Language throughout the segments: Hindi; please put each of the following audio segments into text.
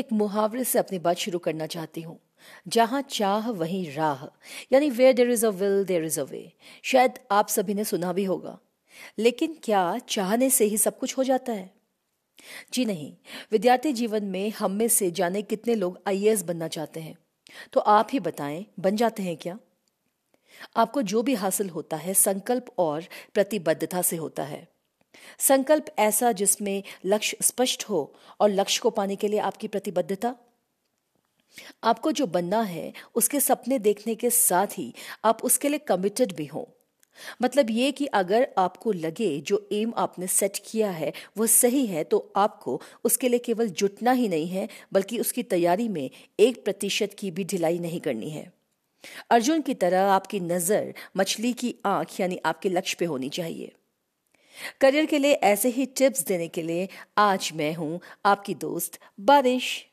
एक मुहावरे से अपनी बात शुरू करना चाहती हूँ। जहाँ चाह, वहीं राह। यानी where there is a will there is a way शायद आप सभी ने सुना भी होगा। लेकिन क्या चाहने से ही सब कुछ हो जाता है? जी नहीं। विद्यार्थी जीवन में हम में से जाने कितने लोग आईएएस बनना चाहते हैं। तो आप ही बताएँ, बन जाते हैं क्या? आपको जो भी हासिल होता है, संकल्प और प्रतिबद्धता से होता है। संकल्प ऐसा जिसमें लक्ष्य स्पष्ट हो और लक्ष्य को पाने के लिए आपकी प्रतिबद्धता। आपको जो बनना है, उसके सपने देखने के साथ ही आप उसके लिए कमिटेड भी हों। मतलब ये कि अगर आपको लगे जो एम आपने सेट किया है, वो सही है तो आपको उसके लिए केवल जुटना ही नहीं है, बल्कि उसकी तैयारी में एक प्रतिशत की भी ढिलाई नहीं करनी है। अर्जुन की तरह आपकी नज़र मछली की आँख यानी आपके लक्ष्य पे होनी चाहिए। करियर के लिए ऐसे ही टिप्स देने के लिए आज मैं हूँ आपकी दोस्त बारिश।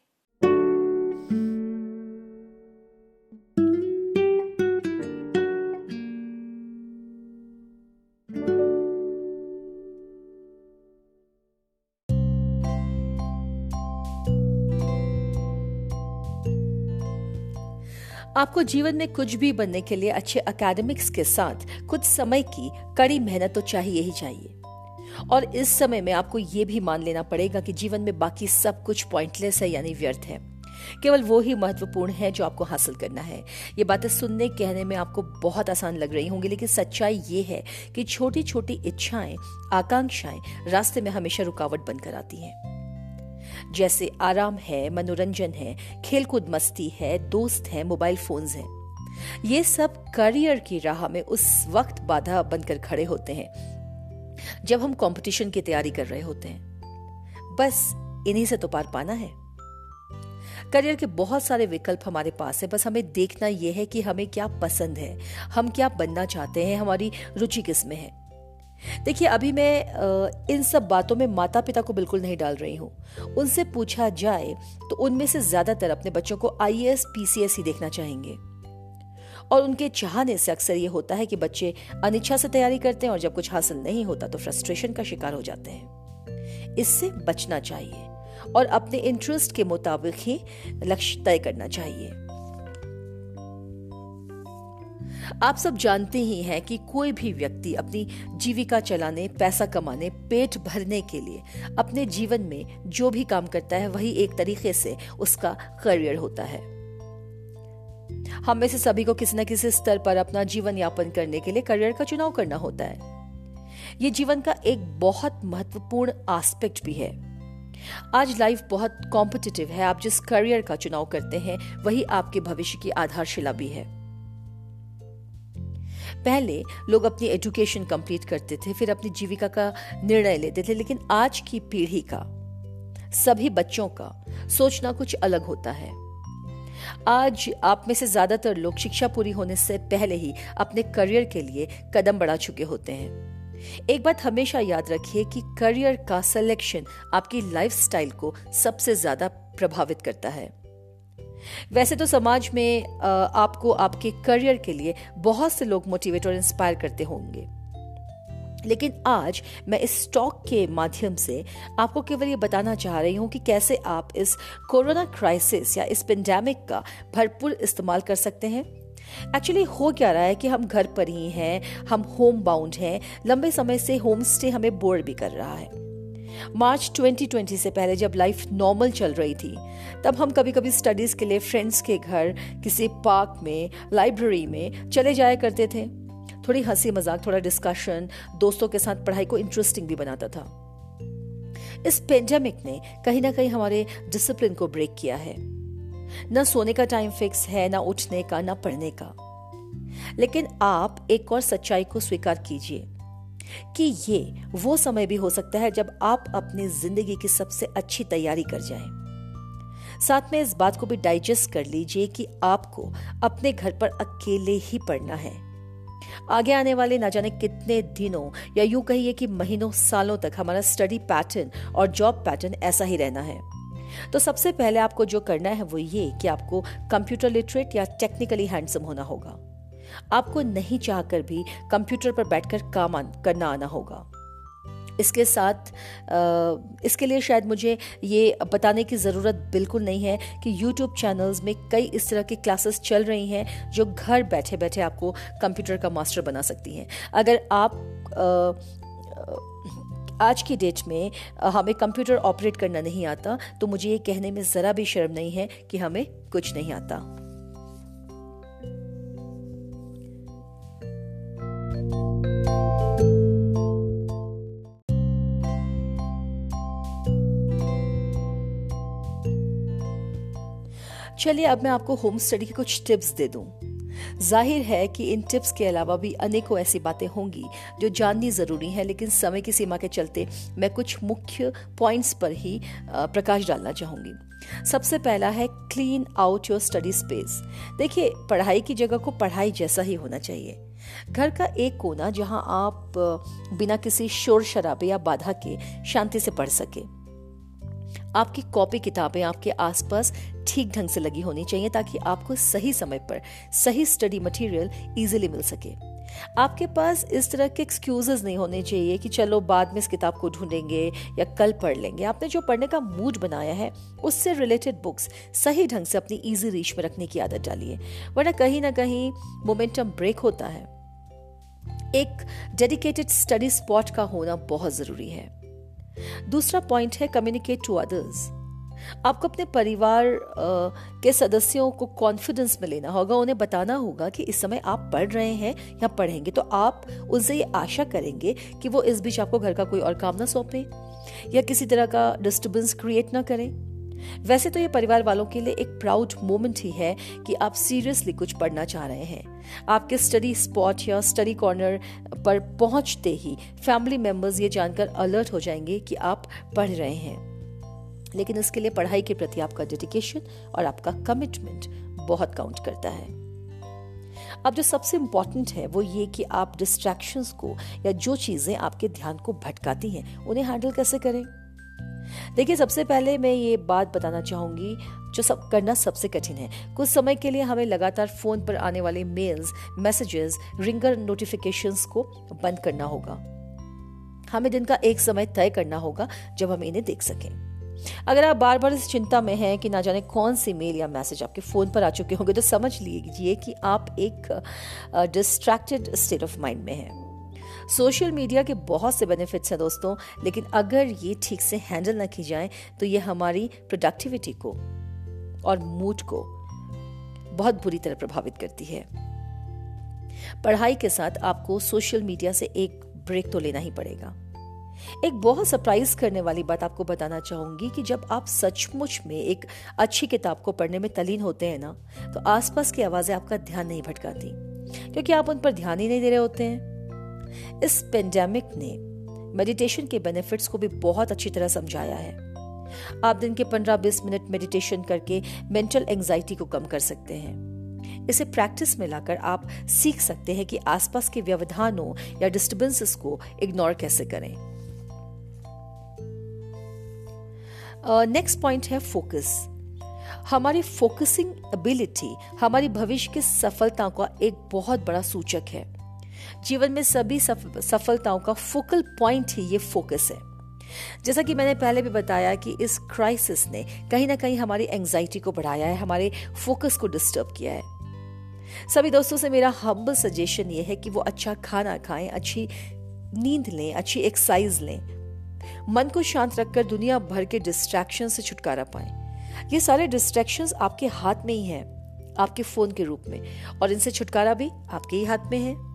आपको जीवन में कुछ भी बनने के लिए अच्छे अकेडमिक्स के साथ कुछ समय की कड़ी मेहनत तो चाहिए ही चाहिए। और इस समय में आपको ये भी मान लेना पड़ेगा कि जीवन में बाकी सब कुछ पॉइंटलेस है, यानी व्यर्थ है। केवल वो ही महत्वपूर्ण है जो आपको हासिल करना है। ये बातें सुनने, कहने में आपको बहुत आसान लग रही होंगी, लेकिन सच्चाई ये है कि छोटी छोटी इच्छाएँ, आकांक्षाएँ रास्ते में हमेशा रुकावट बनकर आती हैं। जैसे आराम है, मनोरंजन है, खेलकूद मस्ती है, दोस्त है, मोबाइल फोन्स हैं। ये सब करियर की राह में उस वक्त बाधा बनकर खड़े होते हैं। जब हम कंपटीशन की तैयारी कर रहे होते हैं। बस इन्हीं से तो पार पाना है। करियर के बहुत सारे विकल्प हमारे पास है, बस हमें देखना यह है कि हमें क्या पसंद है, हम क्या बनना चाहते हैं, हमारी रुचि किसमें है। देखिए, अभी मैं इन सब बातों में माता पिता को बिल्कुल नहीं डाल रही हूँ। उनसे पूछा जाए तो उनमें से ज़्यादातर अपने बच्चों को आई एस पीसीएस ही देखना चाहेंगे। और उनके चाहने से अक्सर ये होता है कि बच्चे अनिच्छा से तैयारी करते हैं और जब कुछ हासिल नहीं होता तो फ्रस्ट्रेशन का शिकार हो जाते हैं। इससे बचना चाहिए और अपने इंटरेस्ट के मुताबिक ही लक्ष्य तय करना चाहिए। आप सब जानते ही हैं कि कोई भी व्यक्ति अपनी जीविका चलाने, पैसा कमाने, पेट भरने के लिए अपने जीवन में जो भी काम करता है, वही एक तरीके से उसका करियर होता है। हम में से सभी को किसी न किसी स्तर पर अपना जीवन यापन करने के लिए करियर का चुनाव करना होता है। ये जीवन का एक बहुत महत्वपूर्ण एस्पेक्ट भी है। आज लाइफ बहुत कॉम्पिटिटिव है, आप जिस करियर का चुनाव करते हैं, वही आपके भविष्य की आधारशिला भी है। पहले लोग अपनी एजुकेशन कंप्लीट करते थे, फिर अपनी जीविका का निर्णय लेते थे, लेकिन आज की पीढ़ी का, सभी बच्चों का सोचना कुछ अलग होता है। आज आप में से ज़्यादातर लोग शिक्षा पूरी होने से पहले ही अपने करियर के लिए कदम बढ़ा चुके होते हैं। एक बात हमेशा याद रखिए कि करियर का सिलेक्शन आपकी लाइफस्टाइल को सबसे ज़्यादा प्रभावित करता है। वैसे तो समाज में आपको आपके करियर के लिए बहुत से लोग मोटिवेट और इंस्पायर करते होंगे। लेकिन आज मैं इस स्टॉक के माध्यम से आपको केवल ये बताना चाह रही हूँ कि कैसे आप इस कोरोना क्राइसिस या इस पेंडेमिक का भरपूर इस्तेमाल कर सकते हैं। एक्चुअली हो क्या रहा है कि हम घर पर ही हैं, हम होम बाउंड हैं, लंबे समय से होम स्टे हमें बोर भी कर रहा है। मार्च 2020 से पहले जब लाइफ नॉर्मल चल रही थी, तब हम कभी कभी स्टडीज़ के लिए फ्रेंड्स के घर, किसी पार्क में लाइब्रेरी में चले जाया करते थे। थोड़ी हँसी मज़ाक, थोड़ा डिस्कशन दोस्तों के साथ पढ़ाई को इंटरेस्टिंग भी बनाता था। इस पेंडेमिक ने कहीं ना कहीं हमारे डिसिप्लिन को ब्रेक किया है। न सोने का टाइम फिक्स है, ना उठने का, ना पढ़ने का। लेकिन आप एक और सच्चाई को स्वीकार कीजिए कि ये वो समय भी हो सकता है जब आप अपनी ज़िंदगी की सबसे अच्छी तैयारी कर जाएँ। साथ में इस बात को भी डाइजेस्ट कर लीजिए कि आपको अपने घर पर अकेले ही पढ़ना है। आगे आने वाले ना जाने कितने दिनों या यूँ कहिए कि महीनों, सालों तक हमारा स्टडी पैटर्न और जॉब पैटर्न ऐसा ही रहना है। तो सबसे पहले आपको जो करना है वो ये कि आपको कंप्यूटर लिटरेट या टेक्निकली हैंडसम होना होगा। आपको नहीं चाहकर भी कंप्यूटर पर बैठकर काम करना आना होगा। इसके साथ इसके लिए शायद मुझे ये बताने की ज़रूरत बिल्कुल नहीं है कि YouTube चैनल्स में कई इस तरह की क्लासेस चल रही हैं जो घर बैठे बैठे आपको कंप्यूटर का मास्टर बना सकती हैं। अगर आप आज की डेट में हमें कंप्यूटर ऑपरेट करना नहीं आता तो मुझे ये कहने में ज़रा भी शर्म नहीं है कि हमें कुछ नहीं आता। चलिए अब मैं आपको होम स्टडी के कुछ टिप्स दे दूँ। ज़ाहिर है कि इन टिप्स के अलावा भी अनेकों ऐसी बातें होंगी जो जाननी ज़रूरी है, लेकिन समय की सीमा के चलते मैं कुछ मुख्य पॉइंट्स पर ही प्रकाश डालना चाहूँगी। सबसे पहला है clean out your study space देखिए, पढ़ाई की जगह को पढ़ाई जैसा ही होना चाहिए। घर का एक कोना जहाँ आप बिना किसी शोर शराबे या बाधा के शांति से पढ़ सके। आपकी कॉपी किताबें आपके आसपास ठीक ढंग से लगी होनी चाहिए ताकि आपको सही समय पर सही स्टडी मटेरियल इजीली मिल सके। आपके पास इस तरह के एक्सक्यूजेस नहीं होने चाहिए कि चलो बाद में इस किताब को ढूंढेंगे या कल पढ़ लेंगे। आपने जो पढ़ने का मूड बनाया है, उससे रिलेटेड बुक्स सही ढंग से अपनी इजी रीच में रखने की आदत डालिए। वरना कहीं ना कहीं मोमेंटम ब्रेक होता है। एक डेडिकेटेड स्टडी स्पॉट का होना बहुत ज़रूरी है। दूसरा पॉइंट है कम्युनिकेट टू अदर्स आपको अपने परिवार के सदस्यों को कॉन्फिडेंस में लेना होगा, उन्हें बताना होगा कि इस समय आप पढ़ रहे हैं या पढ़ेंगे। तो आप उनसे ये आशा करेंगे कि वो इस बीच आपको घर का कोई और काम ना सौंपे या किसी तरह का डिस्टर्बेंस क्रिएट ना करें। वैसे तो ये परिवार वालों के लिए एक प्राउड मोमेंट ही है कि आप सीरियसली कुछ पढ़ना चाह रहे हैं। आपके स्टडी स्पॉट या स्टडी कॉर्नर पर पहुँचते ही फैमिली मेंबर्स ये जानकर अलर्ट हो जाएँगे कि आप पढ़ रहे हैं। लेकिन इसके लिए पढ़ाई के प्रति आपका डेडिकेशन और आपका कमिटमेंट बहुत काउंट करता है। अब जो सबसे इंपॉर्टेंट है वो ये कि आप डिस्ट्रैक्शंस को या जो चीज़ें आपके ध्यान को भटकाती हैं, उन्हें हैंडल कैसे करें? देखिए, सबसे पहले मैं ये बात बताना चाहूँगी, जो सब करना सबसे कठिन है। कुछ समय के लिए हमें लगातार फ़ोन पर आने वाले मेल्स, मैसेजेस, रिंगर नोटिफिकेशंस को बंद करना होगा। हमें दिन का एक समय तय करना होगा, जब हम इन्हें देख सकें। अगर आप बार बार इस चिंता में हैं कि ना जाने कौन सी मेल या मैसेज आपके फ़ोन पर आ चुके होंगे तो समझ लीजिए कि आप एक डिस्ट्रैक्टेड स्टेट ऑफ़ माइंड में हैं। सोशल मीडिया के बहुत से बेनिफिट्स हैं दोस्तों, लेकिन अगर ये ठीक से हैंडल ना की जाए तो ये हमारी प्रोडक्टिविटी को और मूड को बहुत बुरी तरह प्रभावित करती है। पढ़ाई के साथ आपको सोशल मीडिया से एक ब्रेक तो लेना ही पड़ेगा। एक बहुत सरप्राइज़ करने वाली बात आपको बताना चाहूँगी कि जब आप सचमुच में एक अच्छी किताब को पढ़ने में तलीन होते हैं ना तो आसपास की आवाज़ें आपका ध्यान नहीं भटकाती, क्योंकि आप उन पर ध्यान ही नहीं दे रहे होते हैं। इस पेंडेमिक ने मेडिटेशन के बेनिफिट्स को भी बहुत अच्छी तरह समझाया है। आप दिन के 15-20 मिनट मेडिटेशन करके मेंटल एंजाइटी को कम कर सकते हैं। इसे प्रैक्टिस में लाकर आप सीख सकते हैं कि आसपास के व्यवधानों या डिस्टर्बेंसेस को इग्नोर कैसे करें। नेक्स्ट uh, पॉइंट है फोकस हमारी फोकसिंग एबिलिटी हमारी भविष्य की सफलता का एक बहुत बड़ा सूचक है। जीवन में सभी सफलताओं का फोकल पॉइंट ही ये फोकस है। जैसा कि मैंने पहले भी बताया कि इस क्राइसिस ने कहीं ना कहीं हमारी एंजाइटी को बढ़ाया है, हमारे फोकस को डिस्टर्ब किया है। सभी दोस्तों से मेरा हम्बल सजेशन ये है कि वो अच्छा खाना खाएँ, अच्छी नींद लें, अच्छी एक्सरसाइज लें। मन को शांत रखकर दुनिया भर के डिस्ट्रैक्शन से छुटकारा पाए। ये सारे डिस्ट्रैक्शंस आपके हाथ में ही हैं, आपके फ़ोन के रूप में। और इनसे छुटकारा भी आपके ही हाथ में है।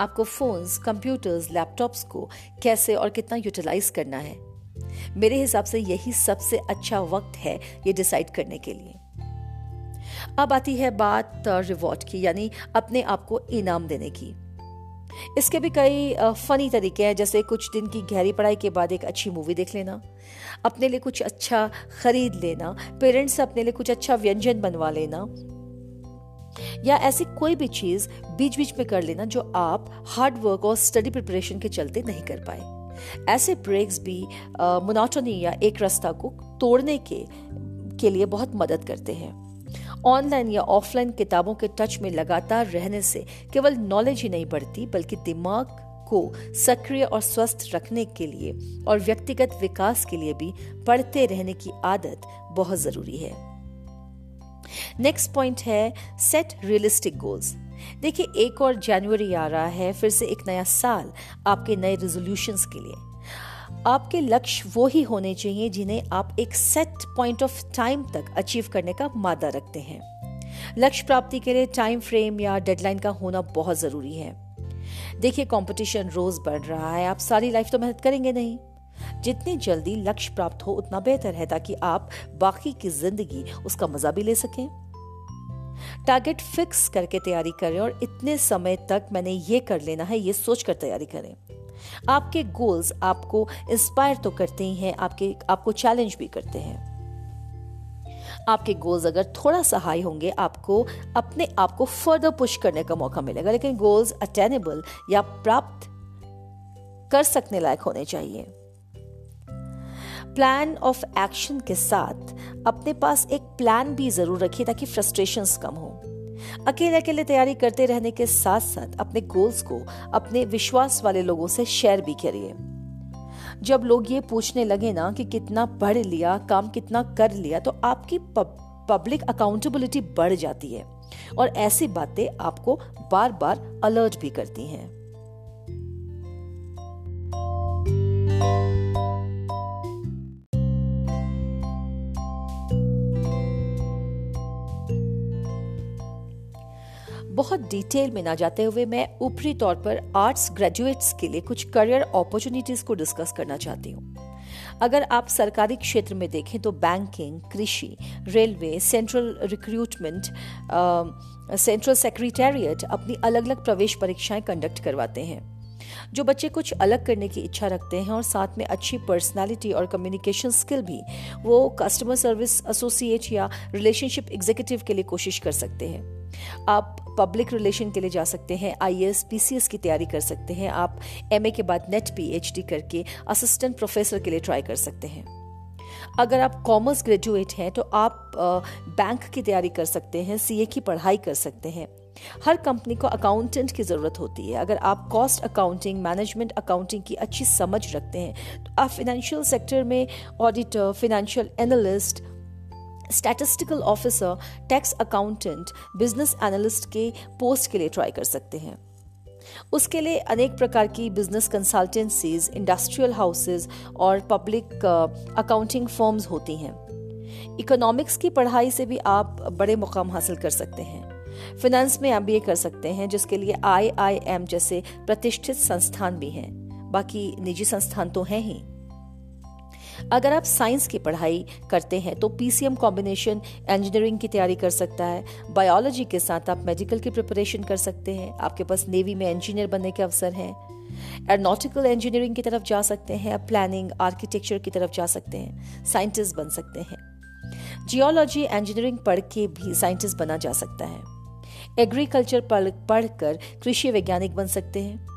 आपको फोन्स कंप्यूटर्स लैपटॉप्स को कैसे और कितना यूटिलाइज करना है। मेरे हिसाब से यही सबसे अच्छा वक्त है ये डिसाइड करने के लिए। अब आती है बात रिवॉर्ड की, यानी अपने आप को इनाम देने की। इसके भी कई फनी तरीके हैं, जैसे कुछ दिन की गहरी पढ़ाई के बाद एक अच्छी मूवी देख लेना, अपने लिए कुछ अच्छा खरीद लेना पेरेंट्स से अपने लिए कुछ अच्छा व्यंजन बनवा लेना या ऐसी कोई भी चीज़ बीच बीच में कर लेना जो आप हार्ड वर्क और स्टडी प्रिपरेशन के चलते नहीं कर पाए। ऐसे ब्रेक्स भी मोनोटोनी या एक रास्ता को तोड़ने के के लिए बहुत मदद करते हैं। ऑनलाइन या ऑफलाइन किताबों के टच में लगातार रहने से केवल नॉलेज ही नहीं बढ़ती, बल्कि दिमाग को सक्रिय और स्वस्थ रखने के लिए और व्यक्तिगत विकास के लिए भी पढ़ते रहने की आदत बहुत ज़रूरी है। नेक्स्ट पॉइंट है सेट रियलिस्टिक गोल्स देखिए, एक और जनवरी आ रहा है, फिर से एक नया साल आपके नए रेजोल्यूशंस के लिए। आपके लक्ष्य वो ही होने चाहिए जिन्हें आप एक सेट पॉइंट ऑफ़ टाइम तक अचीव करने का मादा रखते हैं। लक्ष्य प्राप्ति के लिए टाइम फ्रेम या डेडलाइन का होना बहुत ज़रूरी है। देखिए कंपटीशन रोज बढ़ रहा है, आप सारी लाइफ तो मेहनत करेंगे नहीं। जितनी जल्दी लक्ष्य प्राप्त हो, उतना बेहतर है ताकि आप बाकी की ज़िंदगी उसका मज़ा भी ले सकें। टारगेट फिक्स करके तैयारी करें और इतने समय तक मैंने ये कर लेना है, ये सोचकर तैयारी करें। आपके गोल्स आपको इंस्पायर तो करते ही हैं, आपके, आपको चैलेंज भी करते हैं। आपके गोल्स अगर थोड़ा सा हाई होंगे, आपको अपने आप को फर्दर पुश करने का मौका मिलेगा, लेकिन गोल्स अटेनेबल या प्राप्त कर सकने लायक होने चाहिए। प्लान ऑफ़ एक्शन के साथ अपने पास एक प्लान भी ज़रूर रखिए ताकि फ्रस्ट्रेशंस कम हो। अकेले अकेले तैयारी करते रहने के साथ साथ अपने गोल्स को अपने विश्वास वाले लोगों से शेयर भी करिए। जब लोग ये पूछने लगे ना कि कितना पढ़ लिया, काम कितना कर लिया तो आपकी पब्लिक अकाउंटेबिलिटी बढ़ जाती है और ऐसी बातें आपको बार बार अलर्ट भी करती हैं। बहुत डिटेल में ना जाते हुए मैं ऊपरी तौर पर आर्ट्स ग्रेजुएट्स के लिए कुछ करियर अपॉर्चुनिटीज़ को डिस्कस करना चाहती हूँ। अगर आप सरकारी क्षेत्र में देखें तो बैंकिंग कृषि railway central recruitment central secretariat अपनी अलग अलग प्रवेश परीक्षाएँ कंडक्ट करवाते हैं। जो बच्चे कुछ अलग करने की इच्छा रखते हैं और साथ में अच्छी पर्सनालिटी और कम्युनिकेशन स्किल भी, वो कस्टमर सर्विस एसोसिएट या रिलेशनशिप एग्जीक्यूटिव के लिए कोशिश कर सकते हैं। आप पब्लिक रिलेशन के लिए जा सकते हैं I S P C S की तैयारी कर सकते हैं, आप एम ए के बाद नेट पी एच डी करके असिस्टेंट प्रोफेसर के लिए ट्राई कर सकते हैं। अगर आप कॉमर्स ग्रेजुएट हैं तो आप बैंक की तैयारी कर सकते हैं सीए की पढ़ाई कर सकते हैं। हर कंपनी को अकाउंटेंट की ज़रूरत होती है। अगर आप कॉस्ट अकाउंटिंग मैनेजमेंट अकाउंटिंग की अच्छी समझ रखते हैं तो आप फिनेंशियल सेक्टर में auditor financial analyst statistical officer tax accountant business analyst के पोस्ट के लिए ट्राई कर सकते हैं। उसके लिए अनेक प्रकार की बिज़नेस कंसल्टेंसीज इंडस्ट्रियल हाउसेज और पब्लिक अकाउंटिंग फर्म्स होती हैं। इकोनॉमिक्स की पढ़ाई से भी आप बड़े मुकाम हासिल कर सकते हैं। फिनेंस में एम कर सकते हैं, जिसके लिए आई आई एम जैसे प्रतिष्ठित संस्थान भी हैं। बाकी निजी संस्थान तो हैं ही। अगर आप साइंस की पढ़ाई करते हैं तो पीसीएम कॉम्बिनेशन इंजीनियरिंग की तैयारी कर सकता है। बायोलॉजी के साथ आप मेडिकल की प्रिपरेशन कर सकते हैं। आपके पास नेवी में इंजीनियर बनने के अवसर हैं। एरोनॉटिकल इंजीनियरिंग की तरफ़ जा सकते हैं। प्लानिंग आर्किटेक्चर की तरफ़ जा सकते हैं। साइंटिस्ट बन सकते हैं। जियोलॉजी इंजीनियरिंग पढ़ के भी साइंटिस्ट बना जा सकता है। एग्रीकल्चर पढ़कर कृषि वैज्ञानिक बन सकते हैं।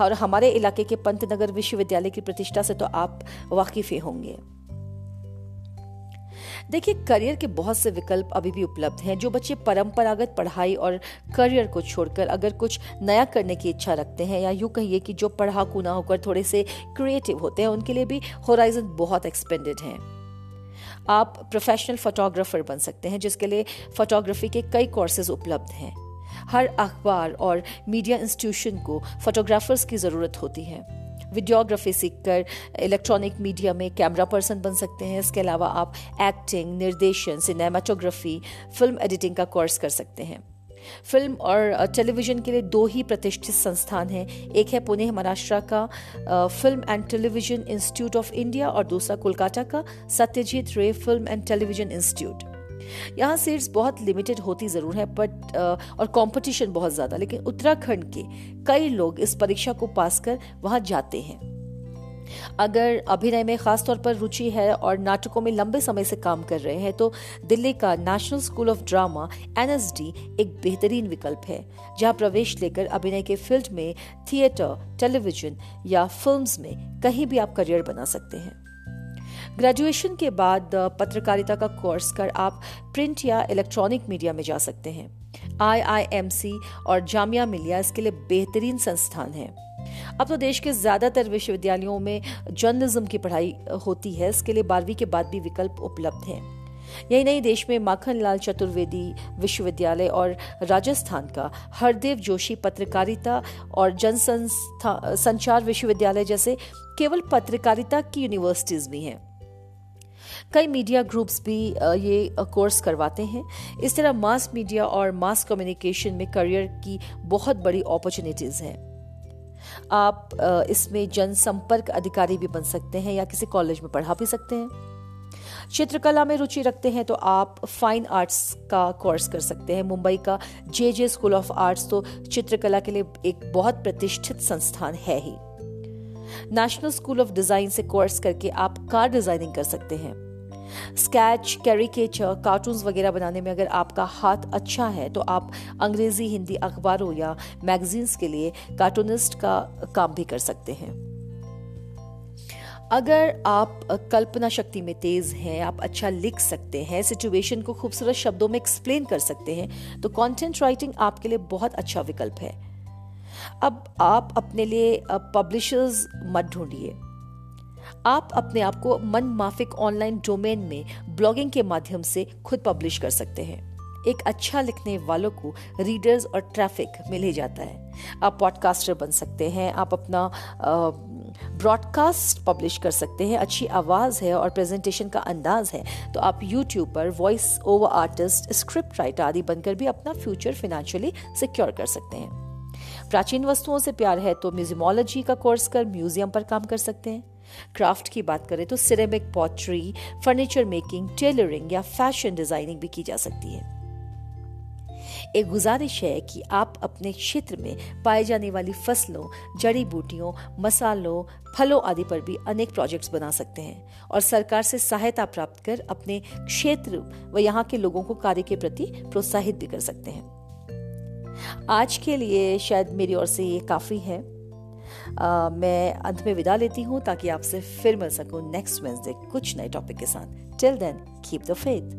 और हमारे इलाके के पंतनगर विश्वविद्यालय की प्रतिष्ठा से तो आप वाकिफ ही होंगे। देखिए, करियर के बहुत से विकल्प अभी भी उपलब्ध हैं, जो बच्चे परंपरागत पढ़ाई और करियर को छोड़कर अगर कुछ नया करने की इच्छा रखते हैं, या यूँ कहिए कि जो पढ़ाकू ना होकर थोड़े से क्रिएटिव होते हैं, उनके लिए भी होराइजन बहुत एक्सपेंडेड है। आप प्रोफेशनल फोटोग्राफर बन सकते हैं, जिसके लिए फोटोग्राफी के कई कोर्सेज उपलब्ध हैं। हर अखबार और मीडिया इंस्टीट्यूशन को फोटोग्राफर्स की ज़रूरत होती है। वीडियोग्राफी सीखकर इलेक्ट्रॉनिक मीडिया में कैमरा पर्सन बन सकते हैं। इसके अलावा आप एक्टिंग निर्देशन सिनेमाटोग्राफी फ़िल्म एडिटिंग का कोर्स कर सकते हैं। फ़िल्म और टेलीविज़न के लिए दो ही प्रतिष्ठित संस्थान हैं। एक है पुणे महाराष्ट्र का film and television institute of India और दूसरा कोलकाता का, Satyajit Ray film and television institute. यहाँ सीट्स बहुत लिमिटेड होती ज़रूर है बट और कंपटीशन बहुत ज़्यादा, लेकिन उत्तराखंड के कई लोग इस परीक्षा को पास कर वहाँ जाते हैं। अगर अभिनय में खास तौर पर रुचि है और नाटकों में लंबे समय से काम कर रहे हैं तो दिल्ली का national school of drama NSD एक बेहतरीन विकल्प है, जहाँ प्रवेश लेकर अभिनय के फ़ील्ड में थिएटर टेलीविज़न या फिल्म्स में कहीं भी आप करियर बना सकते हैं। ग्रेजुएशन के बाद पत्रकारिता का कोर्स कर आप प्रिंट या इलेक्ट्रॉनिक मीडिया में जा सकते हैं। आई आई एम सी और जामिया मिलिया इसके लिए बेहतरीन संस्थान है। अब तो देश के ज़्यादातर विश्वविद्यालयों में जर्नलिज्म की पढ़ाई होती है। इसके लिए बारहवीं के बाद भी विकल्प उपलब्ध हैं। यही नहीं, देश में माखन लाल चतुर्वेदी विश्वविद्यालय और राजस्थान का हरदेव जोशी पत्रकारिता और जन संचार विश्वविद्यालय जैसे केवल पत्रकारिता की यूनिवर्सिटीज भी हैं। कई मीडिया ग्रुप्स भी ये कोर्स करवाते हैं। इस तरह मास मीडिया और मास कम्युनिकेशन में करियर की बहुत बड़ी अपॉर्चुनिटीज़ हैं। आप इसमें जनसंपर्क अधिकारी भी बन सकते हैं या किसी कॉलेज में पढ़ा भी सकते हैं। चित्रकला में रुचि रखते हैं तो आप फाइन आर्ट्स का कोर्स कर सकते हैं। मुंबई का J J school of arts तो चित्रकला के लिए एक बहुत प्रतिष्ठित संस्थान है ही। नेशनल स्कूल ऑफ़ डिज़ाइन से कोर्स करके आप कार डिज़ाइनिंग कर सकते हैं। स्केच कैरिकेचर कार्टून्स वगैरह बनाने में अगर आपका हाथ अच्छा है तो आप अंग्रेज़ी, हिंदी अखबारों या मैगजीन्स के लिए कार्टूनिस्ट का काम भी कर सकते हैं। अगर आप कल्पना शक्ति में तेज हैं, आप अच्छा लिख सकते हैं सिचुएशन को खूबसूरत शब्दों में एक्सप्लेन कर सकते हैं तो कंटेंट राइटिंग आपके लिए बहुत अच्छा विकल्प है। अब आप अपने लिए पब्लिशर्स मत ढूंढिए। आप अपने आप को मन माफिक ऑनलाइन डोमेन में ब्लॉगिंग के माध्यम से खुद पब्लिश कर सकते हैं। एक अच्छा लिखने वालों को रीडर्स और ट्रैफ़िक मिल ही जाता है। आप पॉडकास्टर बन सकते हैं, आप अपना ब्रॉडकास्ट पब्लिश कर सकते हैं। अच्छी आवाज़ है और प्रेजेंटेशन का अंदाज है तो आप यूट्यूब पर voice over artist script writer आदि बनकर भी अपना फ्यूचर फाइनेंशियली सिक्योर कर सकते हैं। प्राचीन वस्तुओं से प्यार है तो म्यूजियोलॉजी का कोर्स कर म्यूज़ियम पर काम कर सकते हैं। क्राफ्ट की बात करें तो ceramic pottery furniture making tailoring या फ़ैशन डिज़ाइनिंग भी की जा सकती है। एक गुजारिश है कि आप अपने क्षेत्र में पाए जाने वाली फ़सलों, जड़ी बूटियों, मसालों, फलों आदि पर भी अनेक प्रोजेक्ट्स बना सकते हैं और सरकार से सहायता प्राप्त कर अपने क्षेत्र व यहाँ के लोगों को कार्य के प्रति प्रोत्साहित भी कर सकते हैं। आज के लिए शायद मेरी ओर से ये काफ़ी है। मैं अंत में विदा लेती हूँ ताकि आपसे फिर मिल सकूँ नेक्स्ट वेंसडे कुछ नए टॉपिक के साथ। Till then keep the faith